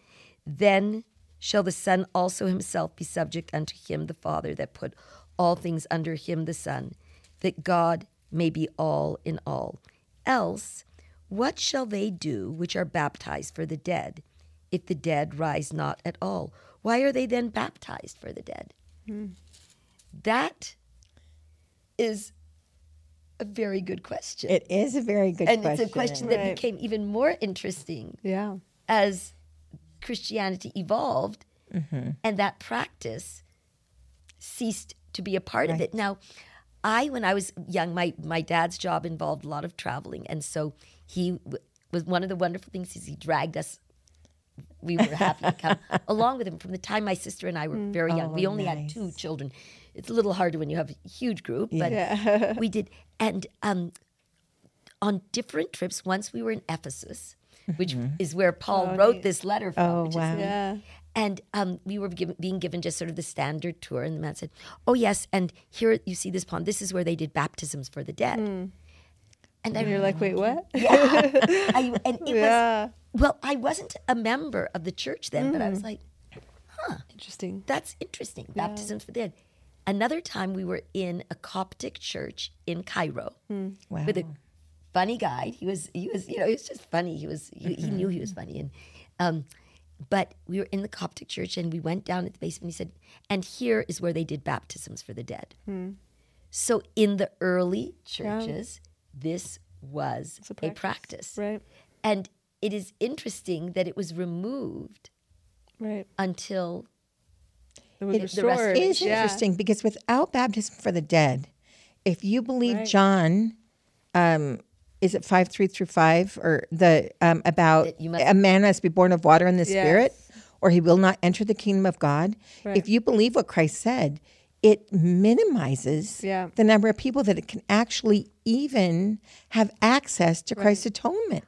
then shall the Son also himself be subject unto him, the Father, that put all things under him, the Son, that God may be all in all. Else, what shall they do which are baptized for the dead, if the dead rise not at all? Why are they then baptized for the dead? Hmm. That is a very good question. It is a very good question. and question. it's a question that became even more interesting yeah. as Christianity evolved mm-hmm. and that practice ceased to be a part right. of it. Now, I, when I was young, my, my dad's job involved a lot of traveling. And so he w- was one of the wonderful things is he dragged us. We were happy to come along with him from the time my sister and I were mm. very young. Oh, we only nice. had two children. It's a little harder when you have a huge group, but yeah. we did. And um, on different trips, once we were in Ephesus, which mm-hmm. is where Paul oh, wrote this letter from. Oh, wow. Is, yeah. And um, we were given, being given just sort of the standard tour, and the man said, "Oh yes, and here you see this pond. This is where they did baptisms for the dead." Mm. And, and you're like, "Wait, what?" Yeah. I, and it yeah. was well, I wasn't a member of the church then, mm. but I was mm. like, "Huh, interesting. That's interesting. Yeah. Baptisms for the dead." Another time we were in a Coptic church in Cairo mm. wow. with a funny guy. He was he was you know he was just funny. He was he, mm-hmm. he knew he was funny and um, but we were in the Coptic church and we went down at the basement. He said, and here is where they did baptisms for the dead. Mm. So in the early churches, yeah. this was a practice. a practice, right? And it is interesting that it was removed, right, until it was it, restored. It is yeah. interesting because without baptism for the dead, if you believe right. John, um, is it five three through five or the um, about must, a man must be born of water and the yes. Spirit, or he will not enter the kingdom of God. Right. If you believe what Christ said, it minimizes yeah. the number of people that it can actually even have access to right. Christ's atonement.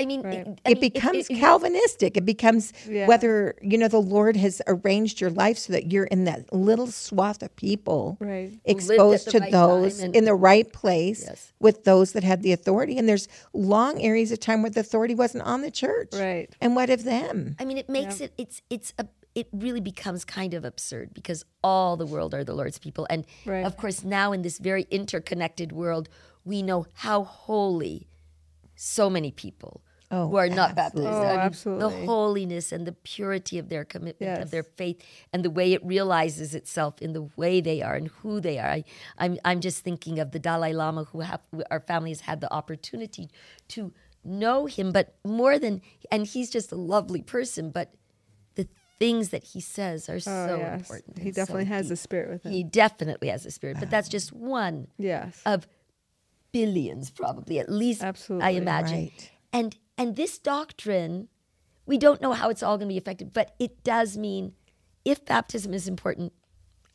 I mean, right. it, I it mean, becomes it, it, Calvinistic. It becomes yeah. whether you know the Lord has arranged your life so that you're in that little swath of people, right. exposed to right those in the right place yes. with those that had the authority. And there's long areas of time where the authority wasn't on the church, right? And what of them? I mean, it makes yeah. it. It's it's a it really becomes kind of absurd because all the world are the Lord's people. And right. of course, now in this very interconnected world, we know how holy so many people oh, who are not absolutely. baptized. Oh, I mean, absolutely. The holiness and the purity of their commitment, yes. of their faith, and the way it realizes itself in the way they are and who they are. I, I'm, I'm just thinking of the Dalai Lama, who have, our family has had the opportunity to know him, but more than, and he's just a lovely person, but the things that he says are oh, so yes. important. He definitely so has a spirit with him. He definitely has a spirit, but that's just one yes. of billions, probably at least. Absolutely, I imagine. Right. And and this doctrine, we don't know how it's all going to be affected, but it does mean if baptism is important,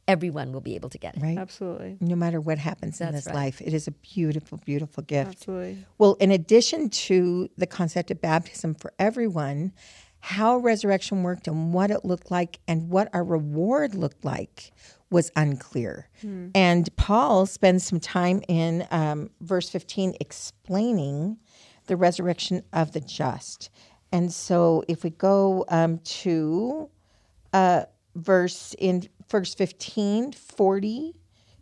everyone will be able to get it. Right. Absolutely. No matter what happens That's in this right. life, it is a beautiful, beautiful gift. Absolutely. Well, in addition to the concept of baptism for everyone, how resurrection worked and what it looked like and what our reward looked like was unclear. Hmm. And Paul spends some time in um, verse 15 explaining the resurrection of the just. And so if we go um, to uh, verse in verse 15, 40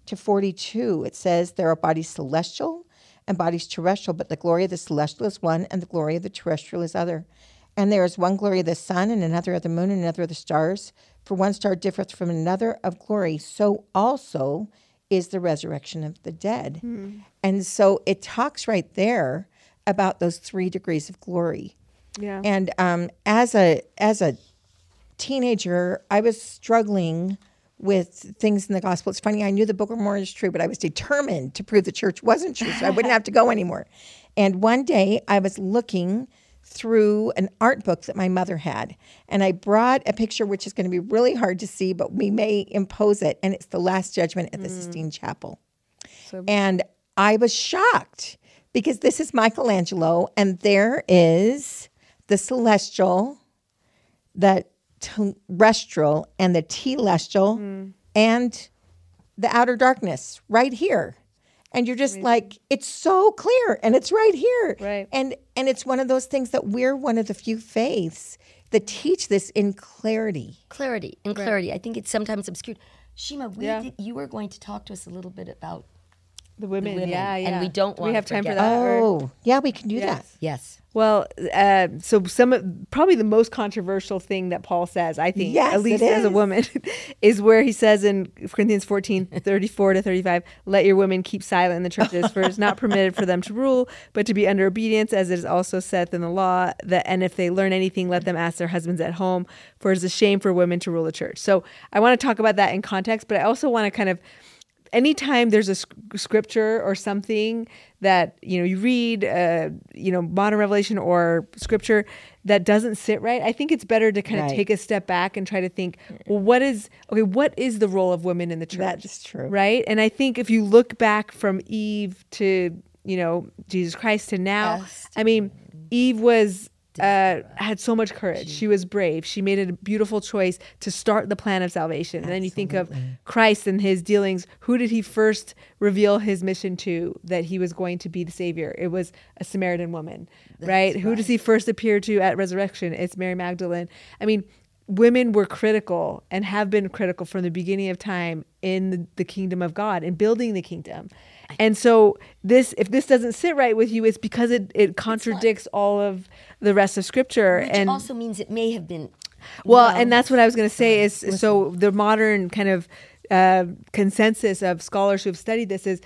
to 42, it says, There are bodies celestial and bodies terrestrial, but the glory of the celestial is one, and the glory of the terrestrial is other. And there is one glory of the sun, and another of the moon, and another of the stars. For one star differeth from another of glory, so also is the resurrection of the dead. Mm. And so it talks right there about those three degrees of glory. Yeah. And um, as a as a teenager, I was struggling with things in the gospel. It's funny, I knew the Book of Mormon is true, but I was determined to prove the church wasn't true, so I wouldn't have to go anymore. And one day I was looking through an art book that my mother had, and I brought a picture which is going to be really hard to see, but we may impose it, and it's the Last Judgment at the mm. Sistine Chapel. So, and I was shocked because this is Michelangelo, and there is the celestial, the terrestrial, and the telestial, mm. and the outer darkness right here. And you're just Amazing. like, it's so clear, and it's right here. Right. And and it's one of those things that we're one of the few faiths that teach this in clarity. Clarity, in clarity. Right. I think it's sometimes obscured. Shima, we yeah. did, you were going to talk to us a little bit about the women, the women, yeah, yeah. And we don't want we have time for that. Oh, yeah, we can do yes. that. Yes. Well, uh, so some probably the most controversial thing that Paul says, I think, yes, at least as a woman, is where he says in Corinthians 14, 34 to 35, let your women keep silent in the churches, for it is not permitted for them to rule, but to be under obedience, as it is also said in the law, that and if they learn anything, let them ask their husbands at home, for it is a shame for women to rule the church. So I want to talk about that in context, but I also want to kind of anytime there's a scripture or something that you know you read uh, you know modern revelation or scripture that doesn't sit right i think it's better to kind of right. take a step back and try to think well what is okay what is the role of women in the church that's true right and i think if you look back from eve to you know jesus christ to now yes. i mean eve was uh, had so much courage. She was brave. She made a beautiful choice to start the plan of salvation. Absolutely. And then you think of Christ and his dealings. Who did he first reveal his mission to that he was going to be the Savior? It was a Samaritan woman, right? right? Who does he first appear to at resurrection? It's Mary Magdalene. I mean, women were critical and have been critical from the beginning of time in the, the kingdom of God and building the kingdom. And so this if this doesn't sit right with you, it's because it, it contradicts all of the rest of scripture. Which and also means it may have been well, well and that's what I was gonna say is so the modern kind of uh, consensus of scholars who have studied this is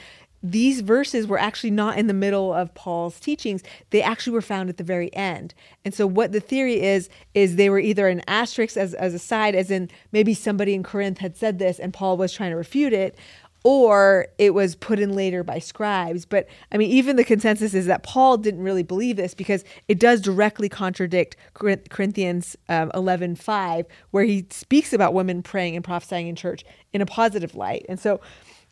these verses were actually not in the middle of Paul's teachings. They actually were found at the very end. And so what the theory is is they were either an asterisk as, as a side, as in maybe somebody in Corinth had said this and Paul was trying to refute it, or it was put in later by scribes. But I mean, even the consensus is that Paul didn't really believe this because it does directly contradict Corinthians um, 11 5, where he speaks about women praying and prophesying in church in a positive light. And so,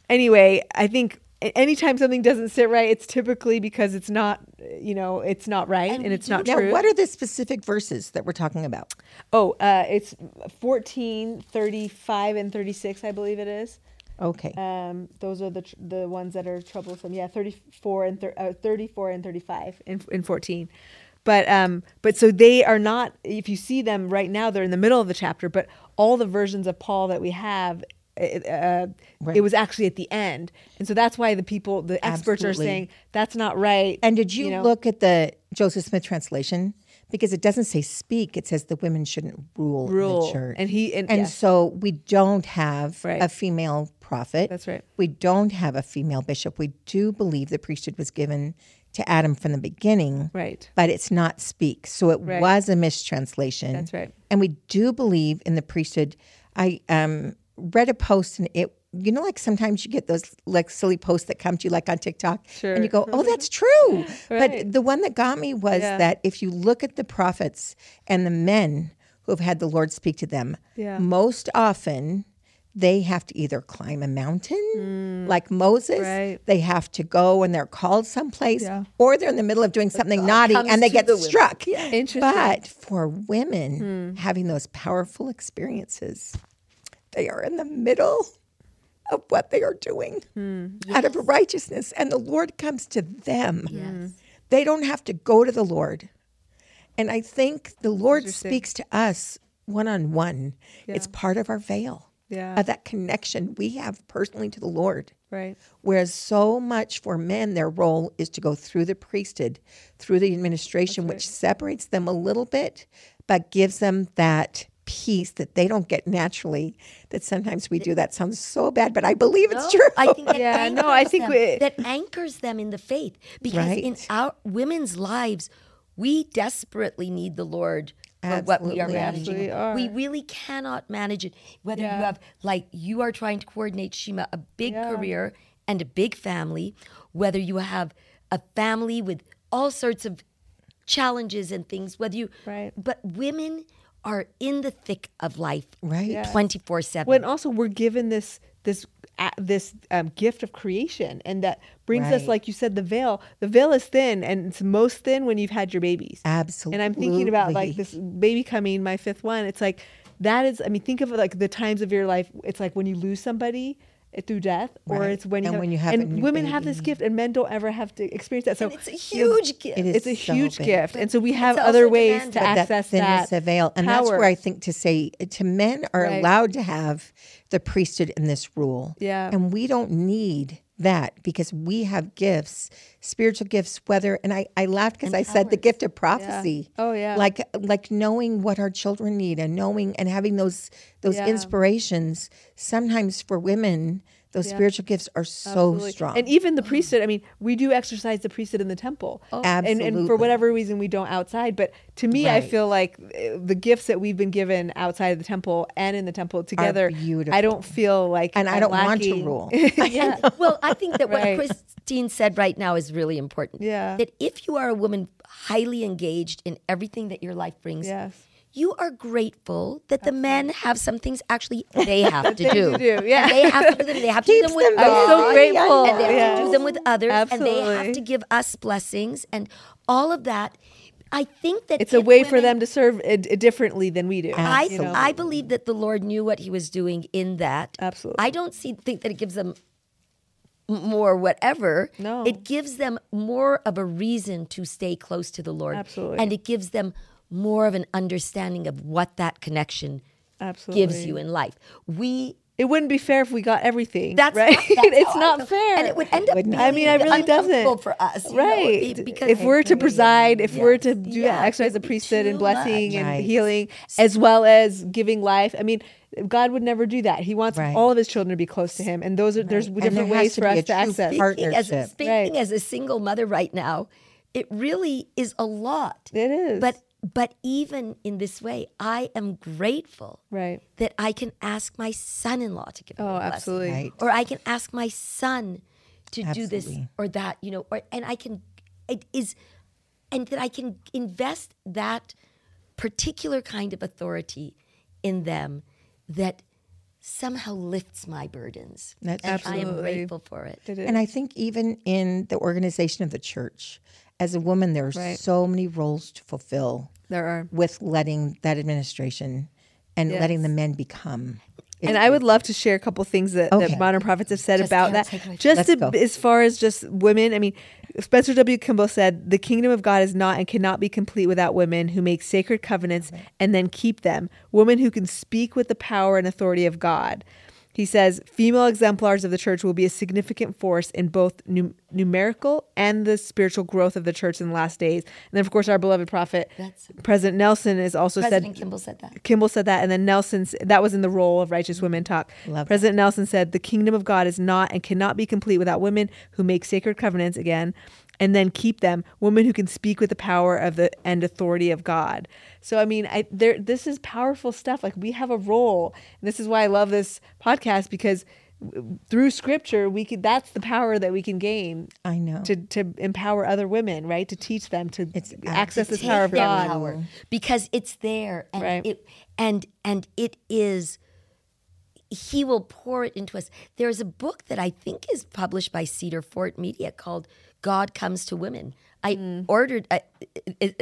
anyway, I think anytime something doesn't sit right, it's typically because it's not, you know, it's not right and, and it's not now, true. what are the specific verses that we're talking about? Oh, uh, it's 14, 35, and 36, I believe it is. Okay. Um, those are the tr- the ones that are troublesome. Yeah, 34 and thir- uh, 34 and 35 in, in 14. But um, but so they are not. If you see them right now, they're in the middle of the chapter. But all the versions of Paul that we have it, uh, right. it was actually at the end. And so that's why the people, the experts Absolutely. are saying that's not right. And did you, you know? look at the Joseph Smith translation? Because it doesn't say speak, it says the women shouldn't rule, rule. the church. And he and, and yeah. so we don't have right. a female prophet. That's right. We don't have a female bishop. We do believe the priesthood was given to Adam from the beginning. Right. But it's not speak. So it right. was a mistranslation. That's right. And we do believe in the priesthood. I um, read a post and it you know, like sometimes you get those like silly posts that come to you like on TikTok sure. and you go, oh, that's true. right. But the one that got me was yeah. that if you look at the prophets and the men who have had the Lord speak to them, yeah. most often they have to either climb a mountain mm, like Moses, right. they have to go and they're called someplace, yeah. or they're in the middle of doing something naughty and they get the struck. Yeah. Interesting. But for women mm. having those powerful experiences, they are in the middle of what they are doing mm. yes. out of righteousness, and the Lord comes to them. Yes. They don't have to go to the Lord. And I think the Lord speaks to us one on one. It's part of our veil yeah. of that connection we have personally to the Lord. Right. Whereas so much for men, their role is to go through the priesthood, through the administration, right. which separates them a little bit, but gives them that peace that they don't get naturally. That sometimes we do. That sounds so bad, but I believe no, it's true. I think that yeah, no, I think we, that anchors them in the faith because right. in our women's lives, we desperately need the Lord for what we are managing. Are. We really cannot manage it. Whether yeah. you have, like, you are trying to coordinate, Shima, a big yeah. career and a big family, whether you have a family with all sorts of challenges and things, whether you, right. but women are in the thick of life right. 24 7 when also we're given this this this um, gift of creation and that brings right. us like you said the veil. The veil is thin and it's most thin when you've had your babies. Absolutely and i'm thinking about like this baby coming my fifth one. It's like that is i mean think of it like the times of your life. It's like when you lose somebody through death, right. or it's when you and have, when you have and women baby. have this gift, and men don't ever have to experience that. So and it's a huge gift. It is it's a so huge big. gift, and so we have other ways to access that, that veil, and power. that's where I think to say eh, to men are right. allowed to have the priesthood in this rule, yeah, and we don't need that because we have gifts, spiritual gifts, whether and I, I laughed because I said the gift of prophecy. Yeah. Oh yeah. Like like knowing what our children need and knowing and having those those yeah. inspirations sometimes for women those yeah. spiritual gifts are so Absolutely. strong. And even the priesthood, I mean, we do exercise the priesthood in the temple. Oh. Absolutely. And, and for whatever reason, we don't outside. But to me, right. I feel like eh, the gifts that we've been given outside of the temple and in the temple together, I don't feel like. And I'm I do not want to rule. yeah. well, I think that right. what Christine said right now is really important. Yeah. That if you are a woman highly engaged in everything that your life brings, yes you are grateful that the men have some things actually they have to do. do. Yeah. And they have to do them. They have to do them with them I'm so grateful. And they have yes. to do them with others. Absolutely. And they have to give us blessings and all of that. I think that it's a way women, for them to serve uh, differently than we do. I you know? I believe that the Lord knew what He was doing in that. Absolutely. I don't see think that it gives them more whatever. No. It gives them more of a reason to stay close to the Lord. Absolutely. And it gives them more of an understanding of what that connection Absolutely. gives you in life. We it wouldn't be fair if we got everything. That's right. Not, that's it's not fair, and it would end up. Being I mean, I really doesn't for us, right? Know, because if we're to preside, if yes. we're to do yeah, that, exercise the priesthood and blessing much. and right. healing, as well as giving life. I mean, God would never do that. He wants right. all of His children to be close to Him, and those are right. there's different there ways for us to access. Speaking, as, speaking as a single mother right now, it really is a lot. It is, but but even in this way, I am grateful right. that I can ask my son in law to give me oh, a blessing. absolutely. Right. Or I can ask my son to absolutely. do this or that, you know, or and I can it is and that I can invest that particular kind of authority in them that somehow lifts my burdens. That's and absolutely. I am grateful for it. it and I think even in the organization of the church, as a woman, there are right. so many roles to fulfill. There are with letting that administration and yes. letting the men become. And I would love to share a couple things that, okay. that modern prophets have said just about that. Just to, as far as just women, I mean, Spencer W. Kimball said, The kingdom of God is not and cannot be complete without women who make sacred covenants and then keep them, women who can speak with the power and authority of God. He says female exemplars of the church will be a significant force in both num- numerical and the spiritual growth of the church in the last days. And then, of course, our beloved prophet, That's, President Nelson, is also President said. Kimball said that. Kimball said that, and then Nelson that was in the role of righteous women talk. Love President that. Nelson said the kingdom of God is not and cannot be complete without women who make sacred covenants again and then keep them women who can speak with the power of the and authority of God. So I mean, I there this is powerful stuff. Like we have a role. And this is why I love this podcast because through scripture we can that's the power that we can gain i know to to empower other women right to teach them to it's, access to the power of god power, because it's there and right. it and and it is he will pour it into us there's a book that i think is published by cedar fort media called God comes to women. I mm. ordered uh,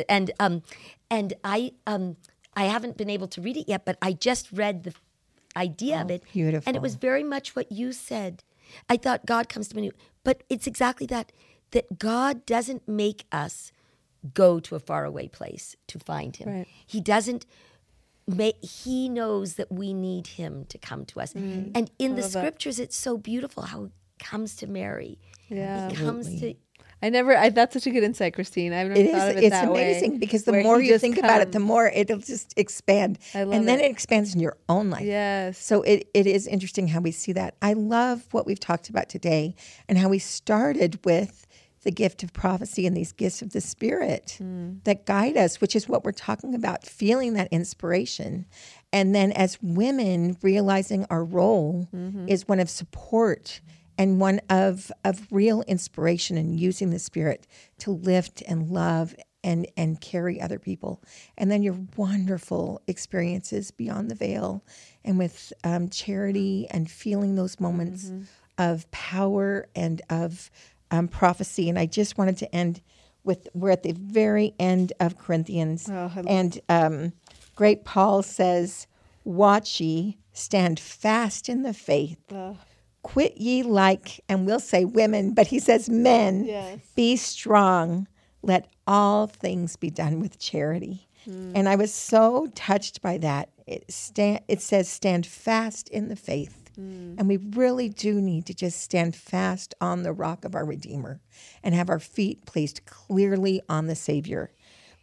and um and I um I haven't been able to read it yet, but I just read the idea oh, of it. Beautiful. And it was very much what you said. I thought God comes to women, but it's exactly that that God doesn't make us go to a faraway place to find him. Right. He doesn't May, he knows that we need him to come to us. Mm, and in the scriptures, that. it's so beautiful how he comes to Mary. Yeah. He comes to I never. I, that's such a good insight, Christine. I've never it thought is, of it It's that amazing way, because the more you think comes. about it, the more it'll just expand, and then it. it. expands in your own life. Yes. So it, it is interesting how we see that. I love what we've talked about today, and how we started with the gift of prophecy and these gifts of the Spirit mm. that guide us, which is what we're talking about, feeling that inspiration. And then as women, realizing our role mm-hmm. is one of support and one of of real inspiration and using the spirit to lift and love and and carry other people. And then your wonderful experiences beyond the veil and with um, charity and feeling those moments mm-hmm. of power and of um, prophecy. And i just wanted to end with we're at the very end of corinthians. Oh, and um, great paul says watch ye stand fast in the faith. Oh quit ye like, and we'll say women, but he says men, yes. be strong. Let all things be done with charity. Mm. And I was so touched by that. It, stand, it says, stand fast in the faith. Mm. And we really do need to just stand fast on the rock of our Redeemer and have our feet placed clearly on the Savior.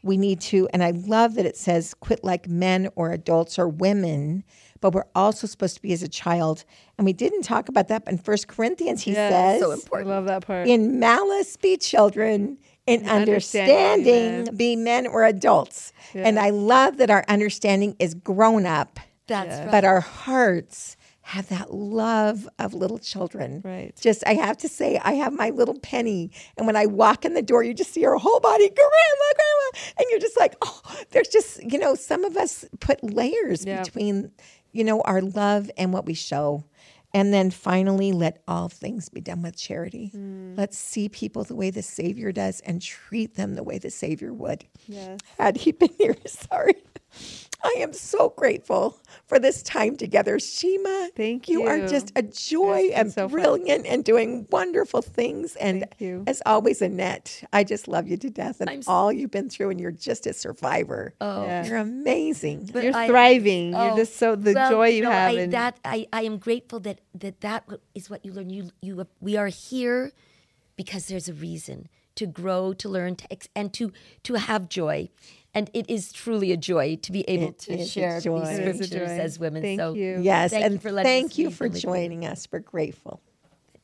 We need to, and I love that it says, quit like men or adults or women but we're also supposed to be as a child. And we didn't talk about that, but in First Corinthians, he says, so important. I love that part. In malice, be children. In understanding, understanding be men or adults. And I love that our understanding is grown up. That's right. But our hearts have that love of little children. Right. Just, I have to say, I have my little penny. And when I walk in the door, you just see her whole body, grandma, grandma. And you're just like, oh, there's just, you know, some of us put layers yeah. between you know, our love and what we show. And then finally, let all things be done with charity. Mm. Let's see people the way the Savior does and treat them the way the Savior would. Yes. Had he been here, sorry. I am so grateful for this time together. Shima, thank you. You are just a joy and so brilliant fun. and doing wonderful things. And as always, Annette, I just love you to death and I'm all you've been through. And you're just a survivor. Oh, yeah. you're amazing. But you're I, thriving. Oh, you're just so the well, joy you, know, have. I, that I, I am grateful that that that is what you learn. You you we are here because there's a reason to grow, to learn, to ex- and to to have joy and it is truly a joy to be able it to share these scriptures as women. Thank so you. Yes, thank and you for thank you for joining us. We're grateful.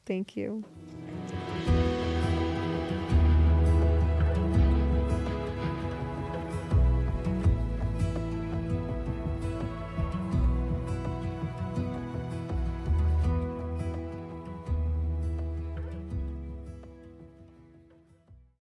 Thank you.